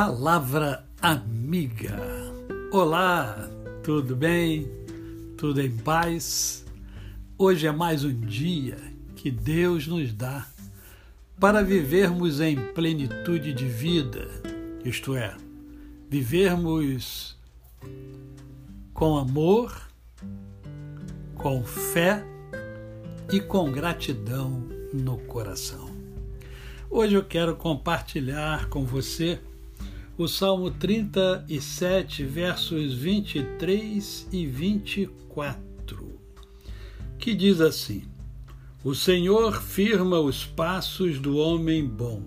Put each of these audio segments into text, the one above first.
Palavra Amiga. Olá, tudo bem? Tudo em paz? Hoje é mais um dia que Deus nos dá para vivermos em plenitude de vida, isto é, vivermos com amor, com fé e com gratidão no coração. Hoje eu quero compartilhar com você o Salmo 37, versos 23 e 24, que diz assim: O Senhor firma os passos do homem bom,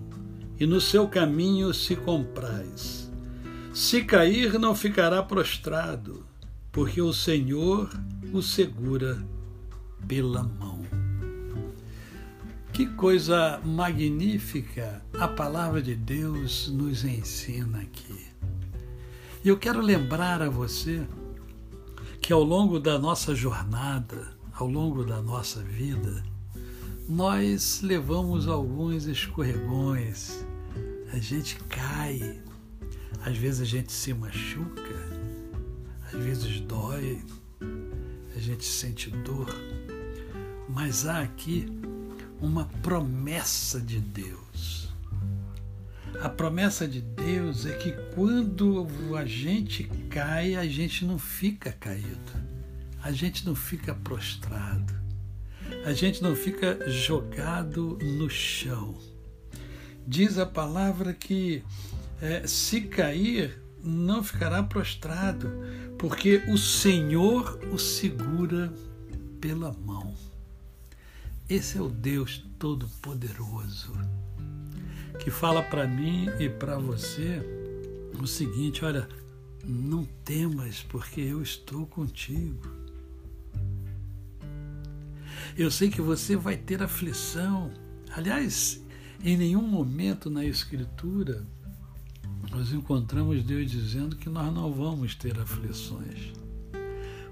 e no seu caminho se compraz. Se cair, não ficará prostrado, porque o Senhor o segura pela mão. Que coisa magnífica a palavra de Deus nos ensina aqui. E eu quero lembrar a você que ao longo da nossa jornada, ao longo da nossa vida, nós levamos alguns escorregões, a gente cai, às vezes a gente se machuca, às vezes dói, a gente sente dor, mas há aqui uma promessa de Deus. A promessa de Deus é que quando a gente cai, a gente não fica caído, a gente não fica prostrado, a gente não fica jogado no chão. Diz a palavra que é, se cair, não ficará prostrado, porque o Senhor o segura pela mão. Esse é o Deus Todo-Poderoso que fala para mim e para você o seguinte: olha, não temas, porque eu estou contigo. Eu sei que você vai ter aflição. Aliás, em nenhum momento na Escritura nós encontramos Deus dizendo que nós não vamos ter aflições.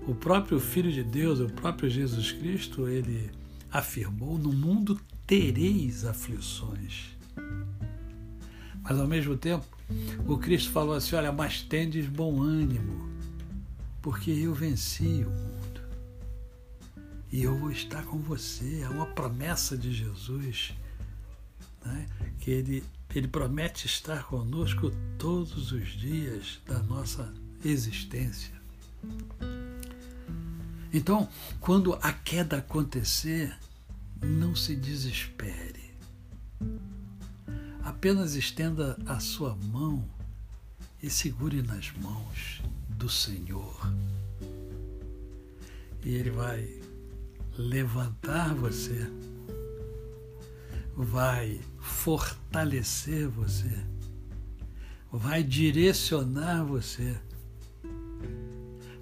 O próprio Filho de Deus, o próprio Jesus Cristo, ele afirmou: No mundo tereis aflições. Mas ao mesmo tempo, o Cristo falou assim: Olha, mas tendes bom ânimo, porque eu venci o mundo. E eu vou estar com você. É uma promessa de Jesus, né? que ele, ele promete estar conosco todos os dias da nossa existência. Então, quando a queda acontecer, não se desespere. Apenas estenda a sua mão e segure nas mãos do Senhor. E Ele vai levantar você, vai fortalecer você, vai direcionar você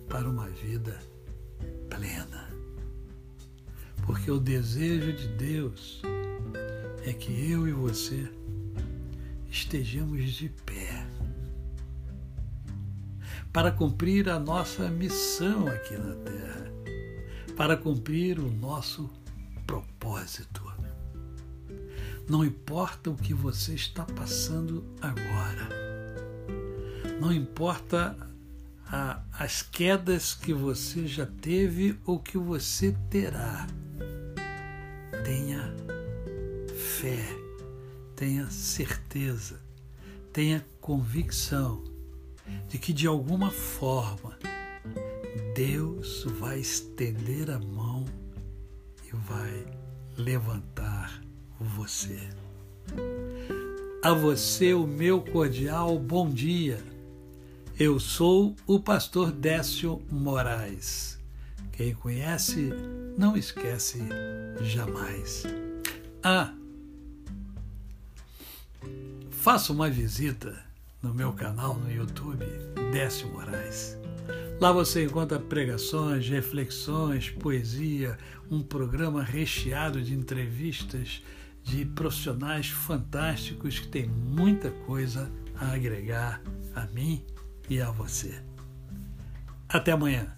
para uma vida Porque o desejo de Deus é que eu e você estejamos de pé para cumprir a nossa missão aqui na Terra, para cumprir o nosso propósito. Não importa o que você está passando agora, não importa a, as quedas que você já teve ou que você terá. Tenha fé, tenha certeza, tenha convicção de que de alguma forma Deus vai estender a mão e vai levantar você. A você o meu cordial bom dia eu sou o pastor Décio Moraes. Quem conhece, não esquece jamais. Ah, faça uma visita no meu canal no YouTube, Décio Moraes. Lá você encontra pregações, reflexões, poesia, um programa recheado de entrevistas de profissionais fantásticos que tem muita coisa a agregar a mim e a você. Até amanhã.